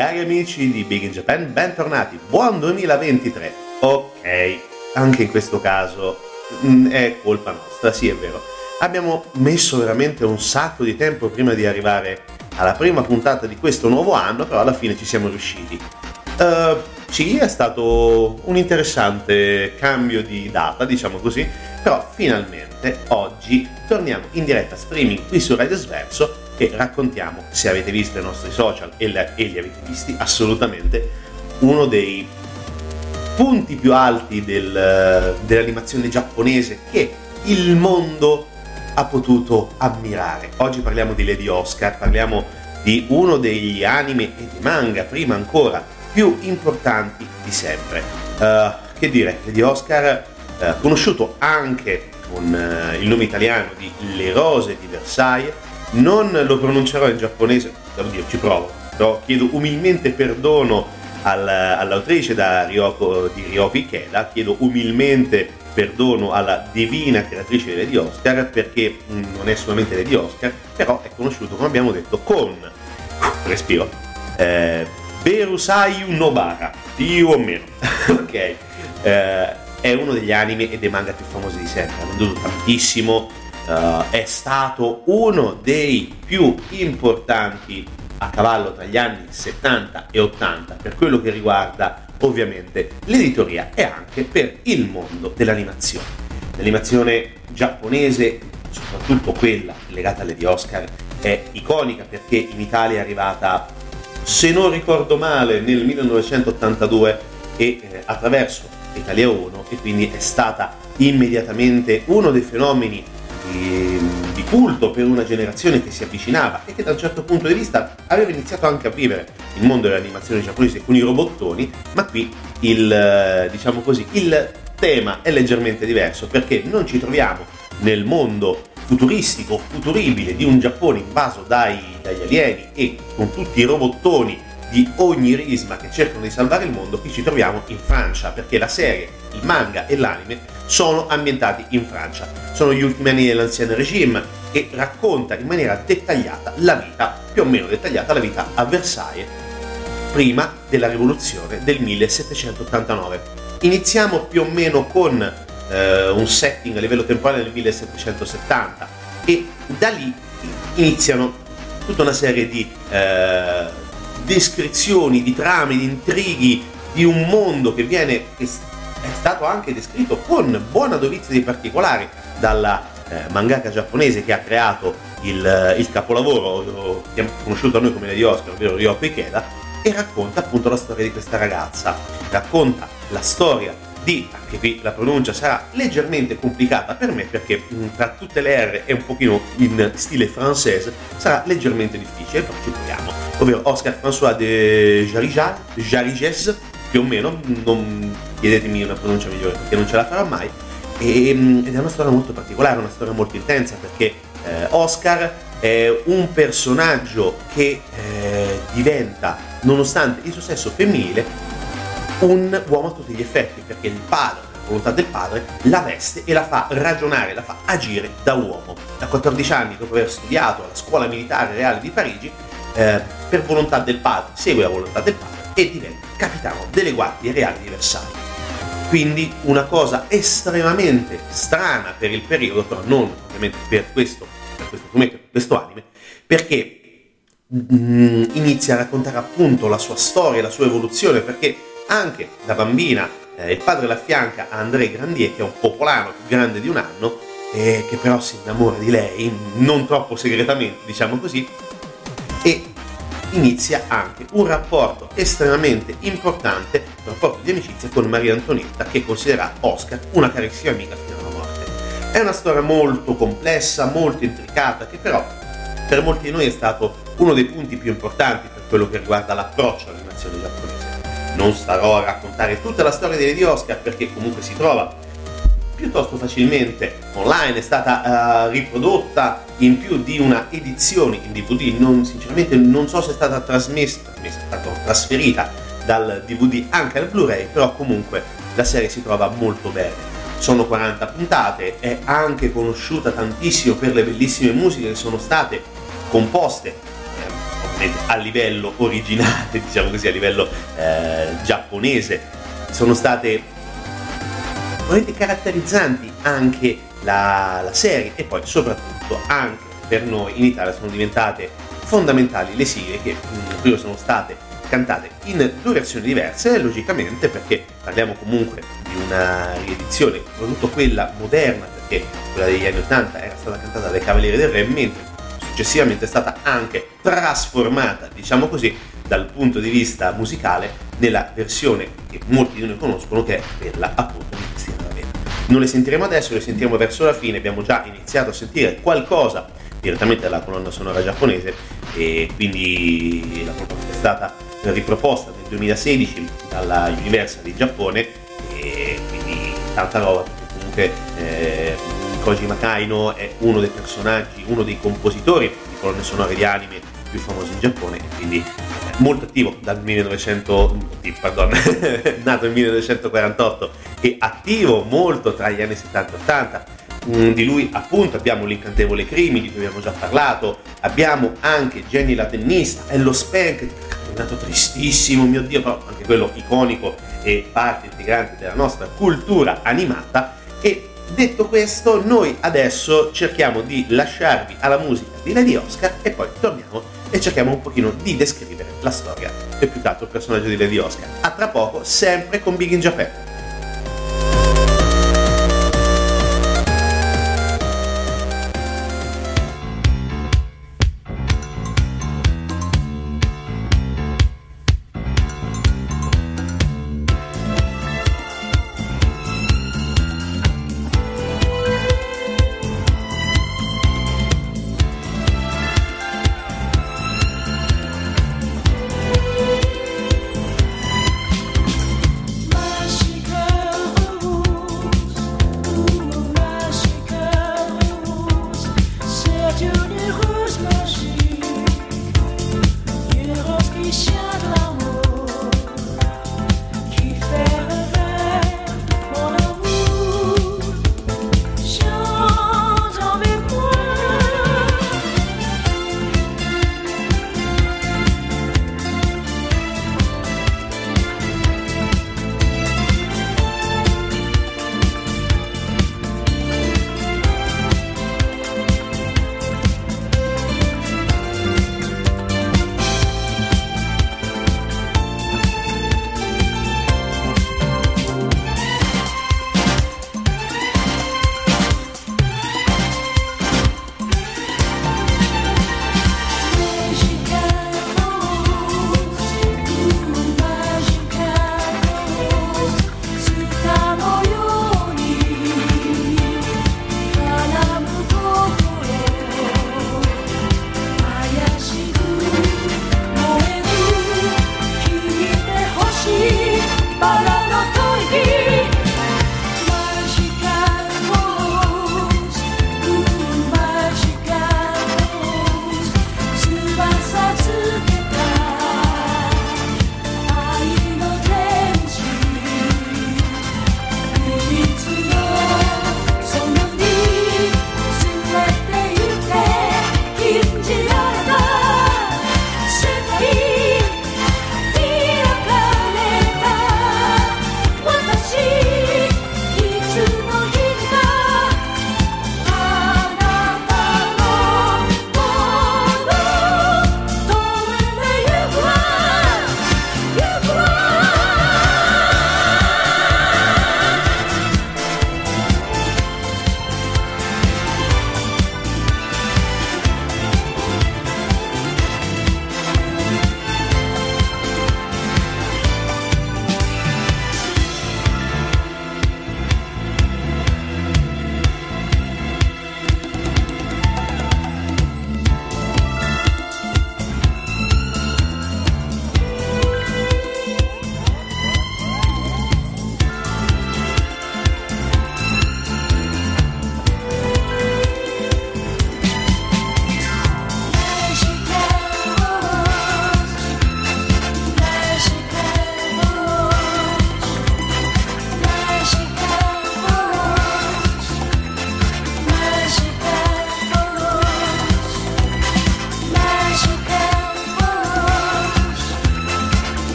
amici di Big in Japan, bentornati, buon 2023. Ok, anche in questo caso mh, mm, è colpa nostra, sì è vero. Abbiamo messo veramente un sacco di tempo prima di arrivare alla prima puntata di questo nuovo anno, però alla fine ci siamo riusciti. Uh, sì, è stato un interessante cambio di data, diciamo così, però finalmente oggi torniamo in diretta streaming qui su Radio Sverso e raccontiamo, se avete visto i nostri social e, la, e li avete visti assolutamente, uno dei punti più alti del, dell'animazione giapponese che il mondo ha potuto ammirare. Oggi parliamo di Lady Oscar, parliamo di uno degli anime e di manga, prima ancora, più importanti di sempre. Uh, che dire, Lady Oscar, uh, conosciuto anche con uh, il nome italiano di Le Rose di Versailles, non lo pronuncerò in giapponese, oddio ci provo, però chiedo umilmente perdono al, all'autrice Ryoko, di Ryoki Ikeda, chiedo umilmente perdono alla divina creatrice di Lady Oscar perché mm, non è solamente Lady Oscar, però è conosciuto, come abbiamo detto, con, respiro, eh, Berusayu Nobara, più o meno, ok? Eh, è uno degli anime e dei manga più famosi di sempre, ha venduto tantissimo, uh, è stato uno dei più importanti a cavallo tra gli anni 70 e 80 per quello che riguarda ovviamente l'editoria e anche per il mondo dell'animazione. L'animazione giapponese, soprattutto quella legata alle di Oscar, è iconica perché in Italia è arrivata, se non ricordo male, nel 1982 e eh, attraverso Italia 1 e quindi è stata immediatamente uno dei fenomeni di, di, culto per una generazione che si avvicinava e che da un certo punto di vista aveva iniziato anche a vivere il mondo dell'animazione giapponese con i robottoni, ma qui il, diciamo così, il tema è leggermente diverso perché non ci troviamo nel mondo futuristico, futuribile di un Giappone invaso dai, dagli alieni e con tutti i robottoni di ogni risma che cercano di salvare il mondo, qui ci troviamo in Francia, perché la serie, il manga e l'anime sono ambientati in Francia. Sono gli ultimi anni dell'ancien regime e racconta in maniera dettagliata la vita, più o meno dettagliata, la vita a Versailles prima della rivoluzione del 1789. Iniziamo più o meno con eh, un setting a livello temporale del 1770 e da lì iniziano tutta una serie di eh, descrizioni di trame, di intrighi, di un mondo che viene che è stato anche descritto con buona dovizia di particolari dalla eh, mangaka giapponese che ha creato il, il capolavoro conosciuto a noi come Lady Oscar, ovvero Ryoko Ikeda, e racconta appunto la storia di questa ragazza. Racconta la storia di, anche qui la pronuncia sarà leggermente complicata per me perché mh, tra tutte le R è un pochino in stile francese, sarà leggermente difficile, però ci proviamo. Ovvero Oscar François de Jariges, più o meno, non chiedetemi una pronuncia migliore perché non ce la farò mai, e, ed è una storia molto particolare, una storia molto intensa perché eh, Oscar è un personaggio che eh, diventa, nonostante il suo sesso femminile, un uomo a tutti gli effetti, perché il padre, volontà del padre, la veste e la fa ragionare, la fa agire da uomo. Da 14 anni, dopo aver studiato alla scuola militare reale di Parigi, eh, per volontà del padre, segue la volontà del padre e diventa capitano delle guardie reali di Versailles. Quindi una cosa estremamente strana per il periodo, però non ovviamente per questo, per questo fumetto, per questo anime, perché mm, inizia a raccontare appunto la sua storia, la sua evoluzione, perché anche da bambina eh, il padre la affianca a André Grandier, che è un popolano più grande di un anno, eh, che però si innamora di lei, non troppo segretamente, diciamo così, e inizia anche un rapporto estremamente importante, un rapporto di amicizia con Maria Antonietta, che considera Oscar una carissima amica fino alla morte. È una storia molto complessa, molto intricata, che però per molti di noi è stato uno dei punti più importanti per quello che riguarda l'approccio all'animazione giapponese non starò a raccontare tutta la storia di Lady Oscar perché comunque si trova piuttosto facilmente online, è stata uh, riprodotta in più di una edizione in DVD, non, sinceramente non so se è stata trasmessa, è stata trasferita dal DVD anche al Blu-ray, però comunque la serie si trova molto bene. Sono 40 puntate, è anche conosciuta tantissimo per le bellissime musiche che sono state composte a livello originale, diciamo così, a livello eh, giapponese, sono state veramente caratterizzanti anche la, la serie e poi soprattutto anche per noi in Italia sono diventate fondamentali le sigle che prima sono state cantate in due versioni diverse, logicamente perché parliamo comunque di una riedizione, soprattutto quella moderna, perché quella degli anni 80 era stata cantata dai Cavalieri del Re, mentre successivamente è stata anche trasformata, diciamo così, dal punto di vista musicale nella versione che molti di noi conoscono che è quella appunto di Cristina D'Avena. Non le sentiremo adesso, le sentiremo verso la fine, abbiamo già iniziato a sentire qualcosa direttamente dalla colonna sonora giapponese e quindi la colonna è stata riproposta nel 2016 dalla Universal di Giappone e quindi tanta roba perché comunque eh, Koji Makaino è uno dei personaggi, uno dei compositori di colonne sonore di anime più famosi in Giappone e quindi molto attivo dal 1900, pardon, nato nel 1948 e attivo molto tra gli anni 70 e 80. Mm, di lui appunto abbiamo l'incantevole Crimi di cui abbiamo già parlato, abbiamo anche Jenny la tennista e lo Spank, è nato tristissimo, mio Dio, però anche quello iconico e parte integrante della nostra cultura animata e Detto questo, noi adesso cerchiamo di lasciarvi alla musica di Lady Oscar e poi torniamo e cerchiamo un pochino di descrivere la storia e più altro il personaggio di Lady Oscar. A tra poco, sempre con Big in Japan.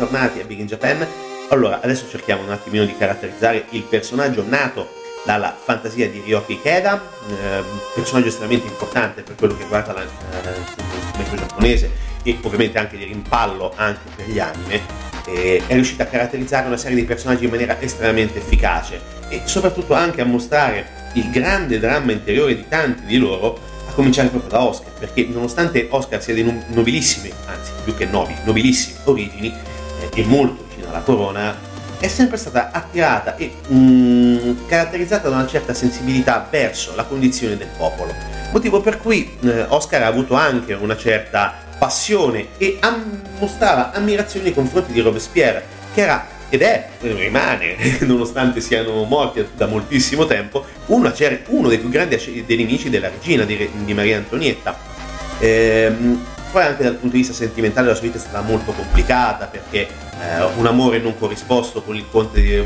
Bentornati a Big in Japan. Allora, adesso cerchiamo un attimino di caratterizzare il personaggio nato dalla fantasia di Ryoki Ikeda, eh, personaggio estremamente importante per quello che riguarda la, eh, il giapponese e ovviamente anche di rimpallo anche per gli anime, eh, è riuscita a caratterizzare una serie di personaggi in maniera estremamente efficace e soprattutto anche a mostrare il grande dramma interiore di tanti di loro, a cominciare proprio da Oscar, perché nonostante Oscar sia di nobilissime, anzi più che nobili, nobilissime origini e molto vicino alla corona, è sempre stata attirata e mm, caratterizzata da una certa sensibilità verso la condizione del popolo. Motivo per cui eh, Oscar ha avuto anche una certa passione e am- mostrava ammirazione nei confronti di Robespierre, che era ed è, rimane, nonostante siano morti da moltissimo tempo, uno, uno dei più grandi nemici della regina di, di Maria Antonietta. Ehm, poi anche dal punto di vista sentimentale la sua vita è stata molto complicata perché eh, un amore non corrisposto con il conte di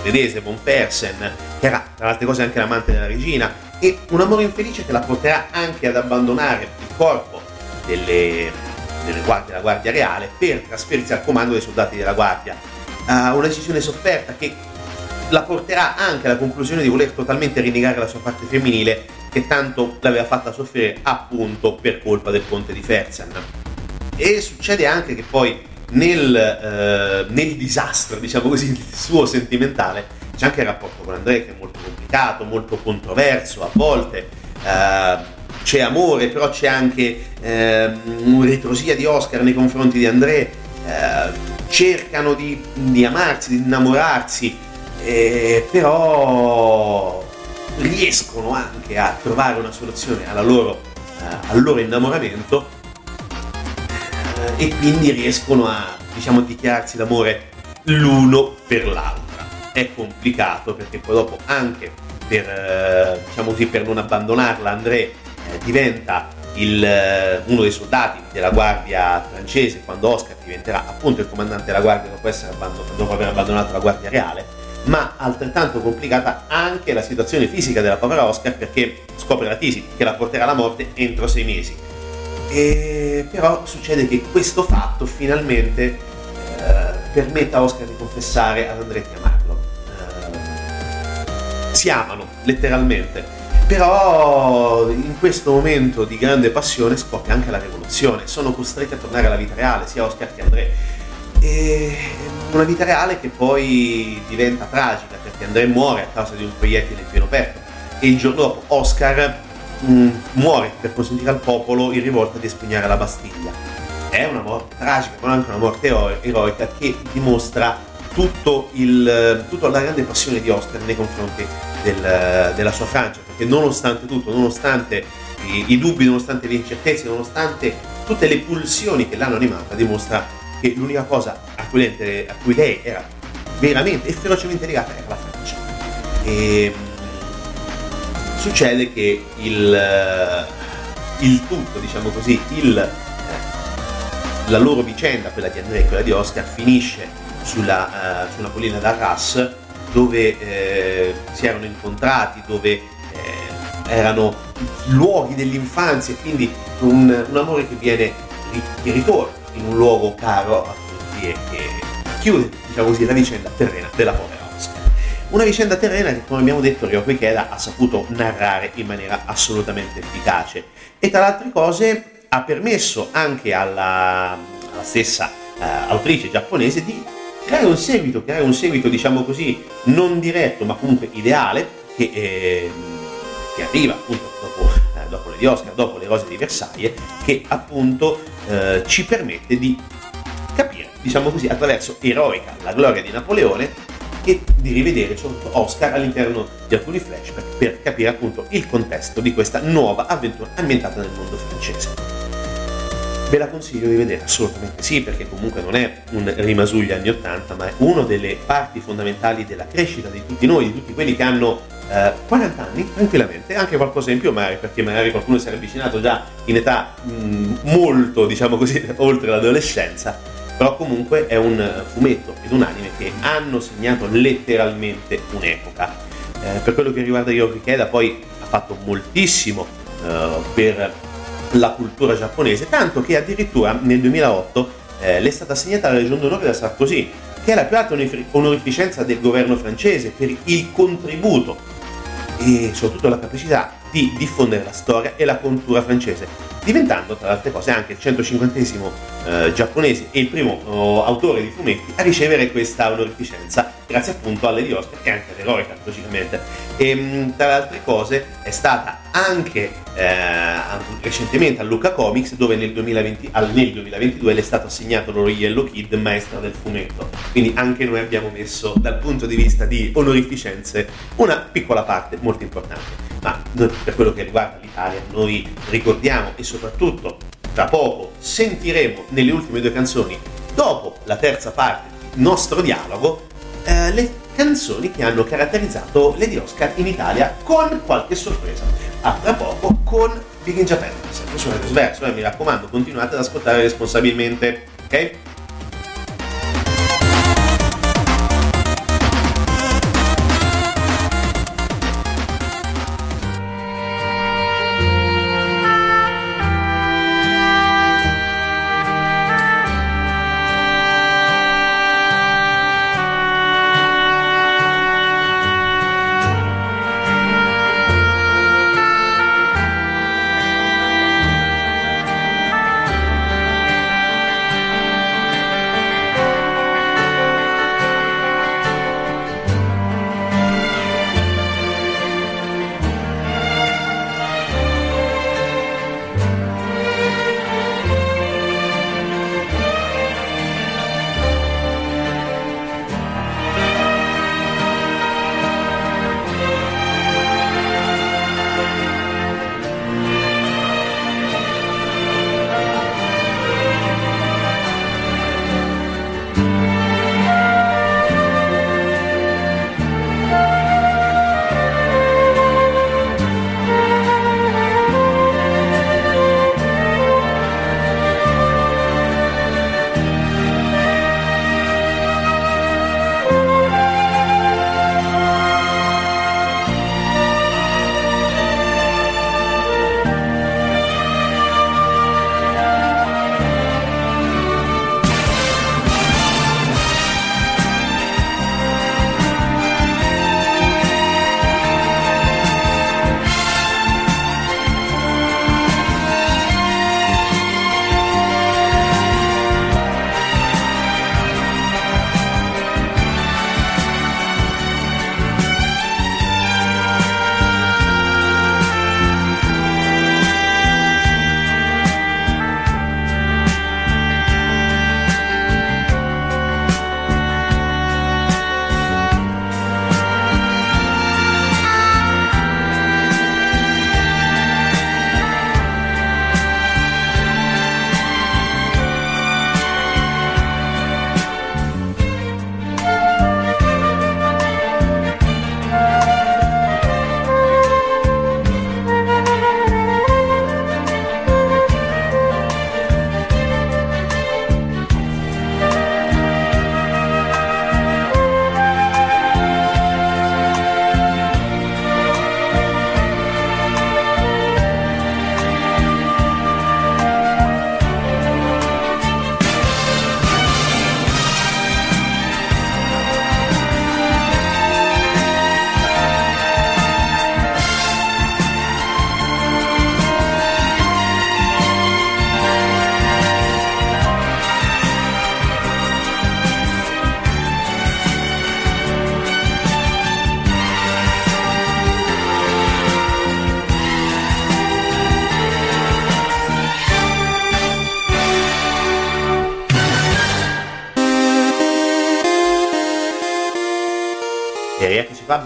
svedese von Persen, che era tra le altre cose anche l'amante della regina, e un amore infelice che la porterà anche ad abbandonare il corpo delle, delle guardie, della Guardia Reale per trasferirsi al comando dei soldati della Guardia uh, una decisione sofferta che la porterà anche alla conclusione di voler totalmente rinnegare la sua parte femminile che tanto l'aveva fatta soffrire appunto per colpa del conte di Fersen. E succede anche che poi nel, eh, nel disastro, diciamo così, suo sentimentale, c'è anche il rapporto con Andrea che è molto complicato, molto controverso a volte. Eh, c'è amore, però c'è anche eh, una ritrosia di Oscar nei confronti di Andrea. Eh, cercano di, di amarsi, di innamorarsi, eh, però riescono anche a trovare una soluzione loro, eh, al loro innamoramento e quindi riescono a diciamo, dichiararsi d'amore l'uno per l'altra. È complicato perché poi dopo anche per, eh, diciamo così, per non abbandonarla André eh, diventa il, eh, uno dei soldati della guardia francese quando Oscar diventerà appunto il comandante della guardia dopo, dopo aver abbandonato la guardia reale, ma altrettanto complicata anche la situazione fisica della povera Oscar perché scopre la tisi che la porterà alla morte entro sei mesi. E però succede che questo fatto finalmente eh, permetta a Oscar di confessare ad Andrea di amarlo. Eh, si amano letteralmente però in questo momento di grande passione scoppia anche la rivoluzione, sono costretti a tornare alla vita reale, sia Oscar che André. E una vita reale che poi diventa tragica perché André muore a causa di un proiettile in pieno petto e il giorno dopo Oscar mh, mm, muore per consentire al popolo in rivolta di espugnare la Bastiglia. È una morte tragica, ma anche una morte eroica che dimostra tutto il, tutta la grande passione di Oscar nei confronti del, della sua Francia che nonostante tutto, nonostante i, i dubbi, nonostante le incertezze, nonostante tutte le pulsioni che l'hanno animata, dimostra che l'unica cosa a cui, lei, a cui lei era veramente e ferocemente legata era la Francia. E succede che il, il tutto, diciamo così, il, la loro vicenda, quella di Andrea e quella di Oscar, finisce sulla, uh, sulla collina d'Arras dove eh, si erano incontrati, dove erano luoghi dell'infanzia quindi un, un, amore che viene che ritorna in un luogo caro a tutti e che chiude diciamo così la vicenda terrena della povera una vicenda terrena che come abbiamo detto Ryoko Ikeda ha saputo narrare in maniera assolutamente efficace. E tra le altre cose ha permesso anche alla, alla stessa uh, autrice giapponese di creare un seguito, creare un seguito diciamo così non diretto ma comunque ideale che eh, che arriva appunto dopo, eh, dopo le di Oscar, dopo le rose di Versailles, che appunto eh, ci permette di capire, diciamo così, attraverso Eroica, la gloria di Napoleone, e di rivedere soprattutto Oscar all'interno di alcuni flashback per capire appunto il contesto di questa nuova avventura ambientata nel mondo francese. Ve la consiglio di vedere assolutamente sì, perché comunque non è un rimasugli anni 80, ma è una delle parti fondamentali della crescita di tutti noi, di tutti quelli che hanno eh, 40 anni tranquillamente, anche qualcosa in più magari, perché magari qualcuno si è avvicinato già in età mh, mm, molto, diciamo così, oltre l'adolescenza, però comunque è un fumetto ed un anime che hanno segnato letteralmente un'epoca. Eh, per quello che riguarda Yogi Keda poi ha fatto moltissimo eh, per la cultura giapponese, tanto che addirittura nel 2008 eh, le è stata assegnata la Legion d'Onore da Sarkozy, che è la più alta onorificenza del governo francese per il contributo e soprattutto la capacità di diffondere la storia e la cultura francese, diventando tra le altre cose anche il 150 eh, giapponese e il primo oh, autore di fumetti a ricevere questa onorificenza, grazie appunto alle di Oscar e anche all'eroica, logicamente. E mm, tra le altre cose è stata anche eh, recentemente a Luca Comics, dove nel, 2020, nel 2022 le è stato assegnato loro Yellow Kid, maestra del fumetto. Quindi anche noi abbiamo messo dal punto di vista di onorificenze una piccola parte molto importante. Ma per quello che riguarda l'Italia, noi ricordiamo e soprattutto tra poco sentiremo nelle ultime due canzoni, dopo la terza parte del nostro dialogo, eh, le canzoni che hanno caratterizzato Lady Oscar in Italia con qualche sorpresa. A tra poco con Big in Japan, sempre su Radio Sverso, eh, mi raccomando continuate ad ascoltare responsabilmente, ok?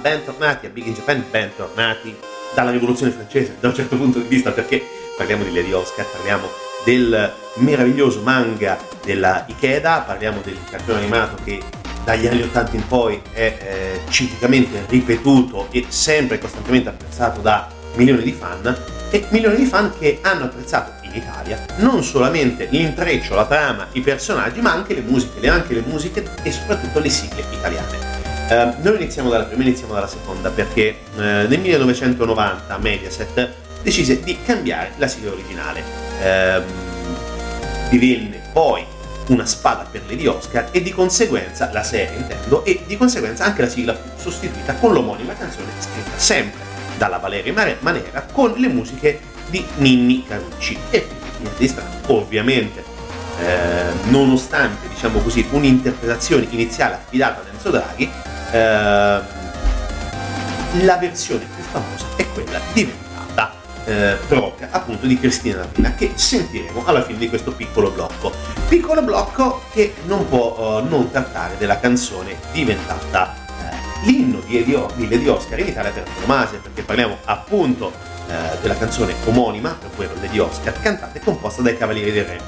Bentornati a Big in Japan, bentornati dalla rivoluzione francese da un certo punto di vista perché parliamo di Lady Oscar, parliamo del meraviglioso manga della Ikeda, parliamo del cartone animato che dagli anni 80 in poi è eh, ciclicamente ripetuto e sempre costantemente apprezzato da milioni di fan e milioni di fan che hanno apprezzato in Italia non solamente l'intreccio, la trama, i personaggi ma anche le musiche, anche le musiche e soprattutto le sigle italiane. Uh, noi iniziamo dalla prima, iniziamo dalla seconda, perché uh, nel 1990 Mediaset decise di cambiare la sigla originale. Uh, divenne poi una spada per Lady Oscar e di conseguenza la serie intendo e di conseguenza anche la sigla fu sostituita con l'omonima canzone scritta sempre dalla Valeria Manera con le musiche di Ninni Carucci e niente di strano ovviamente eh, nonostante diciamo così un'interpretazione iniziale affidata ad Enzo Draghi eh, la versione più famosa è quella diventata eh, propria appunto di Cristina Latina che sentiremo alla fine di questo piccolo blocco. Piccolo blocco che non può uh, non trattare della canzone diventata eh, l'inno di, Edio, di Lady Oscar in Italia per antonomasia perché parliamo appunto eh, della canzone omonima ovvero Lady Oscar cantata e composta dai Cavalieri del Re.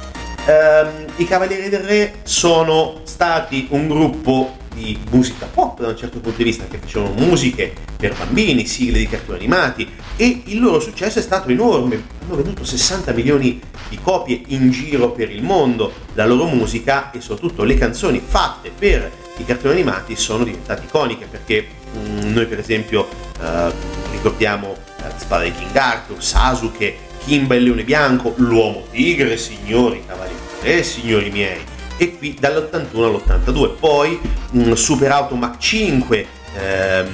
Um, I Cavalieri del Re sono stati un gruppo di musica pop da un certo punto di vista, che facevano musiche per bambini, sigle di cartoni animati e il loro successo è stato enorme, hanno venduto 60 milioni di copie in giro per il mondo, la loro musica e soprattutto le canzoni fatte per i cartoni animati sono diventate iconiche perché mh, mm, noi per esempio uh, ricordiamo la spada di King Arthur, Sasuke, Kimba il leone bianco, l'uomo tigre, signori cavalieri, eh, signori miei, e qui dall'81 all'82. Poi um, Super Auto Mach 5, ehm,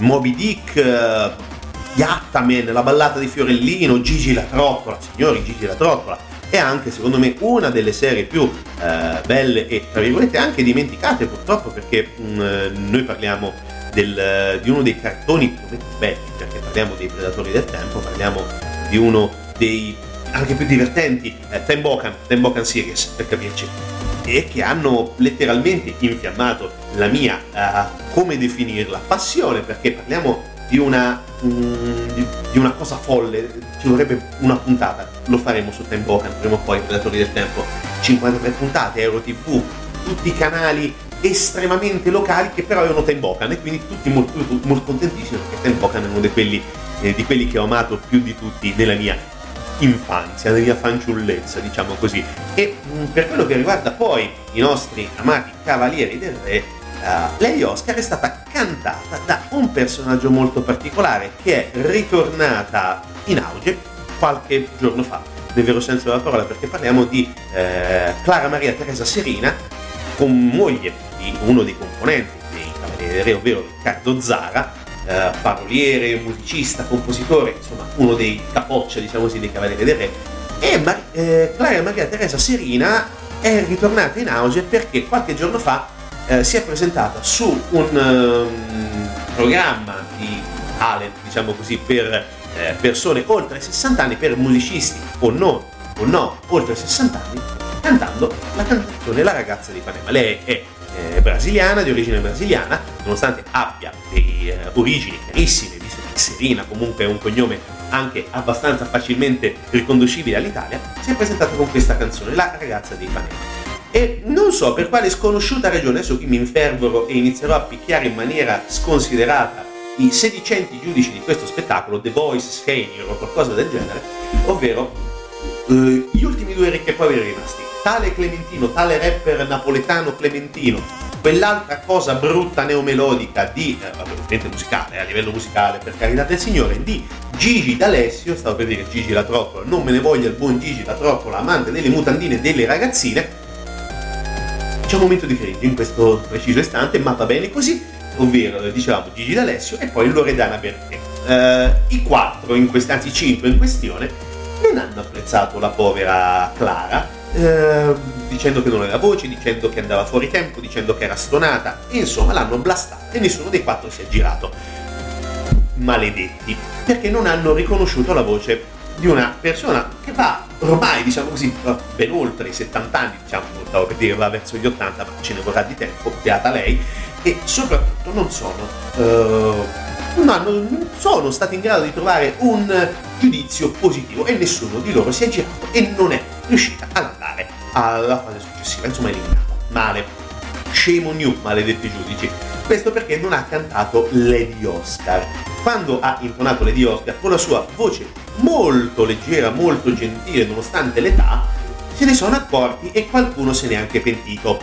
Moby Dick, eh, Yattaman, la ballata di Fiorellino, Gigi la Trottola, signori Gigi la Trottola, è anche secondo me una delle serie più eh, belle e tra virgolette anche dimenticate purtroppo perché mh, mm, noi parliamo del, di uno dei cartoni più belli perché parliamo dei Predatori del Tempo, parliamo di uno dei anche più divertenti, eh, Tenbokan, Tenbokan Series per capirci e che hanno letteralmente infiammato la mia, uh, come definirla, passione, perché parliamo di una, um, di, di, una cosa folle, ci vorrebbe una puntata, lo faremo su Tempocan, prima o poi, Predatori del Tempo, 53 puntate, Euro TV, tutti i canali estremamente locali che però avevano Tempocan e quindi tutti molto, molto contentissimi perché Tempocan è uno di quelli, eh, di quelli che ho amato più di tutti nella mia infanzia, nella mia fanciullezza, diciamo così. E mm, per quello che riguarda poi i nostri amati Cavalieri del Re, uh, Lady Oscar è stata cantata da un personaggio molto particolare che è ritornata in auge qualche giorno fa, nel vero senso della parola, perché parliamo di eh, Clara Maria Teresa Serina, con moglie di uno dei componenti dei Cavalieri del Re, ovvero Riccardo Zara, eh, paroliere, musicista, compositore, insomma uno dei capoccia diciamo così dei Cavalieri del Re. E Mar- eh, Clara Maria Teresa Serina è ritornata in auge perché qualche giorno fa eh, si è presentata su un um, programma di talent diciamo così per eh, persone oltre 60 anni per musicisti o no, o no oltre 60 anni cantando la canzone La ragazza di Panema. Lei è eh, brasiliana, di origine brasiliana, nonostante abbia delle eh, origini carissime, visto che Serena comunque è un cognome anche abbastanza facilmente riconducibile all'Italia, si è presentata con questa canzone, La ragazza di Ipanema. E non so per quale sconosciuta ragione, adesso qui mi infervoro e inizierò a picchiare in maniera sconsiderata i sedicenti giudici di questo spettacolo, The Voice Senior o qualcosa del genere, ovvero eh, gli ultimi due ricchi poveri rimasti tale Clementino, tale rapper napoletano Clementino, quell'altra cosa brutta neomelodica di, eh, ovviamente musicale, eh, a livello musicale per carità del Signore, di Gigi D'Alessio, stavo per dire Gigi la Trottola, non me ne voglia il buon Gigi la Trottola, amante delle mutandine delle ragazzine, c'è un momento di credito in questo preciso istante, ma va bene così, ovvero eh, dicevamo Gigi D'Alessio e poi Loredana Bertè. Uh, I quattro, in quest- anzi cinque in questione, non hanno apprezzato la povera Clara, eh, dicendo che non aveva voce, dicendo che andava fuori tempo, dicendo che era stonata, insomma l'hanno blastata e nessuno dei quattro si è girato. Maledetti, perché non hanno riconosciuto la voce di una persona che va ormai, diciamo così, ben oltre i 70 anni, diciamo, stavo per dire va verso gli 80, ma ce ne vorrà di tempo, beata lei, e soprattutto non sono, uh, non, non sono stati in grado di trovare un giudizio positivo e nessuno di loro si è girato e non è riuscita ad andare alla fase successiva, insomma eliminata. Male. On you, maledetti giudici. Questo perché non ha cantato Lady Oscar. Quando ha intonato Lady Oscar con la sua voce molto leggera, molto gentile, nonostante l'età, se ne sono accorti e qualcuno se ne è anche pentito.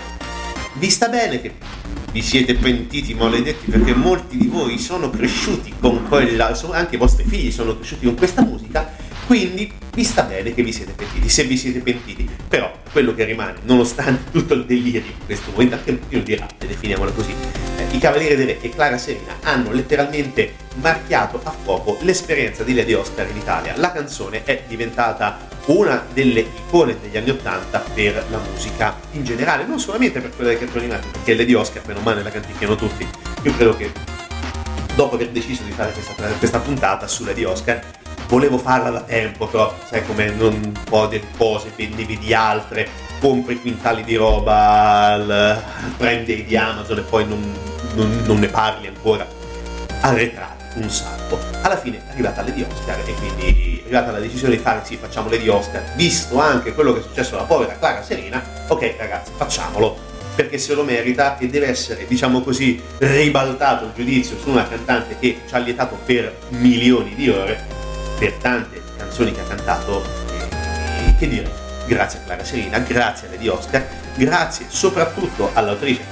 Vi sta bene che vi siete pentiti maledetti perché molti di voi sono cresciuti con quella, anche i vostri figli sono cresciuti con questa musica Quindi vi sta bene che vi siete pentiti, se vi siete pentiti. Però quello che rimane, nonostante tutto il delirio in questo momento, anche un pochino di rabbia, definiamola così, eh, i Cavalieri Re e Clara Serena hanno letteralmente marchiato a fuoco l'esperienza di Lady Oscar in Italia. La canzone è diventata una delle icone degli anni Ottanta per la musica in generale, non solamente per quella dei cartoni animati, perché Lady Oscar, meno male la canticchiano tutti. Io credo che dopo aver deciso di fare questa, questa puntata sulla di Oscar, volevo farla da tempo, però sai come un po' di cose, ne vedi altre, compri quintali di roba al Prime di Amazon e poi non, non, non ne parli ancora. Arretrati un sacco. Alla fine è arrivata Lady Oscar e quindi è arrivata la decisione di fare sì, facciamo Lady Oscar, visto anche quello che è successo alla povera Clara Serena, ok ragazzi, facciamolo perché se lo merita e deve essere, diciamo così, ribaltato il giudizio su una cantante che ci ha lietato per milioni di ore, per tante canzoni che ha cantato, e, che dire, grazie a Clara Serena, grazie a Lady Oscar, grazie soprattutto all'autrice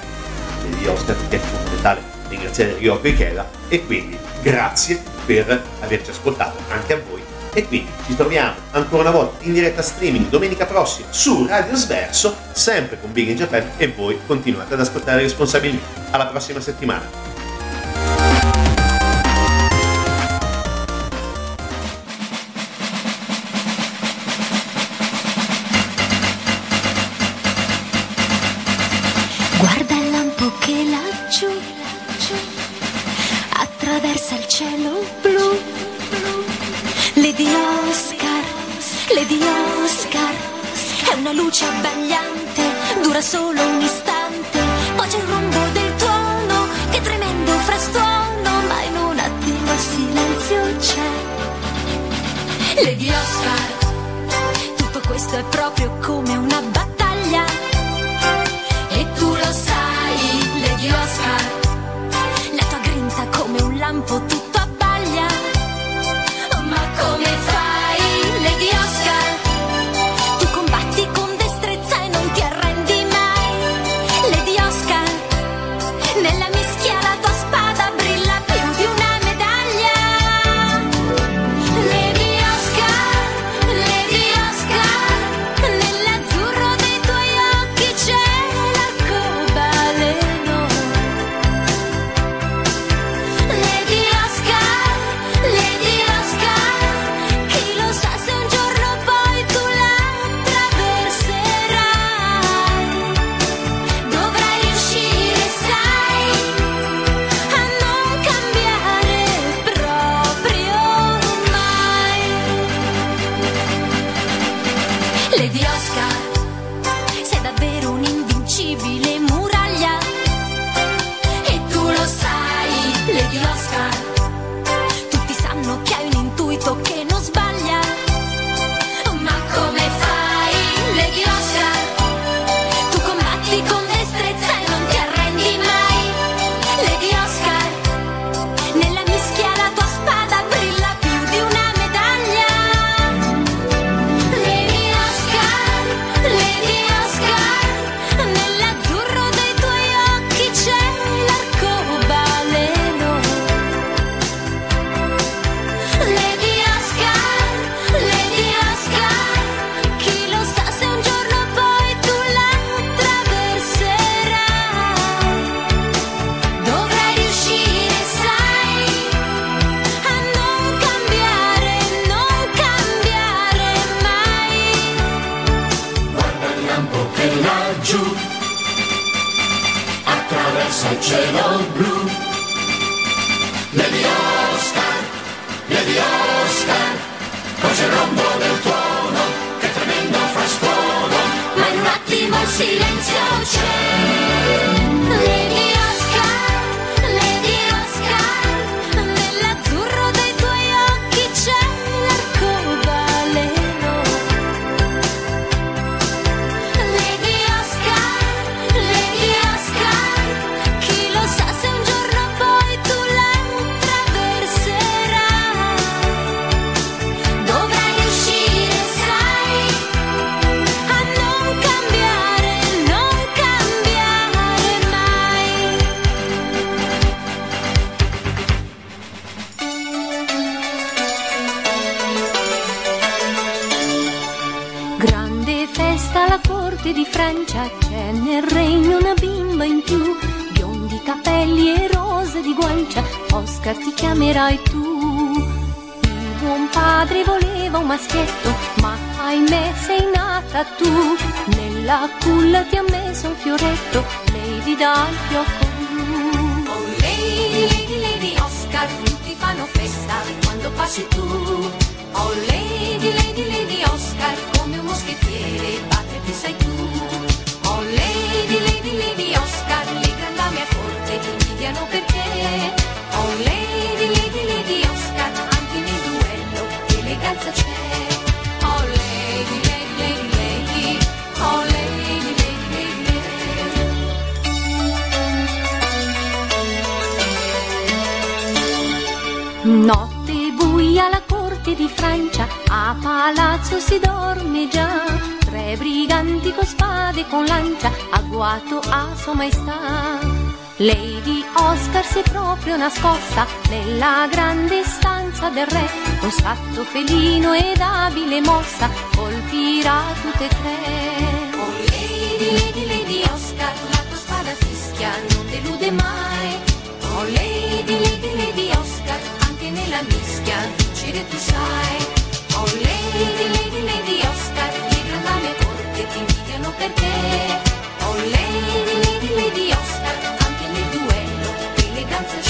Lady Oscar, che è fondamentale ringraziare Ryoko Ikeda, e quindi grazie per averci ascoltato anche a voi e quindi ci troviamo ancora una volta in diretta streaming domenica prossima su Radio Sverso, sempre con Big in Japan e voi continuate ad ascoltare responsabilmente. Alla prossima settimana. Lady Oscar, tutto questo è proprio come una battaglia, e tu lo sai, Lady Oscar, la tua grinta come un lampo tutto odiano perché? Ho oh, lady, lady, lady Oscar anche nel duello che eleganza c'è. Oh lady, lady, lady, lady oh lady, lady, lady, lady. Notte buia la corte di Francia a palazzo si dorme già. Tre briganti con spade e con lancia agguato a sua maestà. Lady Oscar si è proprio nascosta nella grande stanza del re, Un scatto felino ed abile mossa colpirà tutte e tre. Oh Lady, Lady, Lady Oscar, la tua spada fischia non delude mai. Oh Lady, Lady, Lady Oscar, anche nella mischia vincere tu sai. Oh Lady, Lady, Lady Oscar, le grandame corte ti invidiano per te. Oh Lady, Lady, Lady Oscar, Dance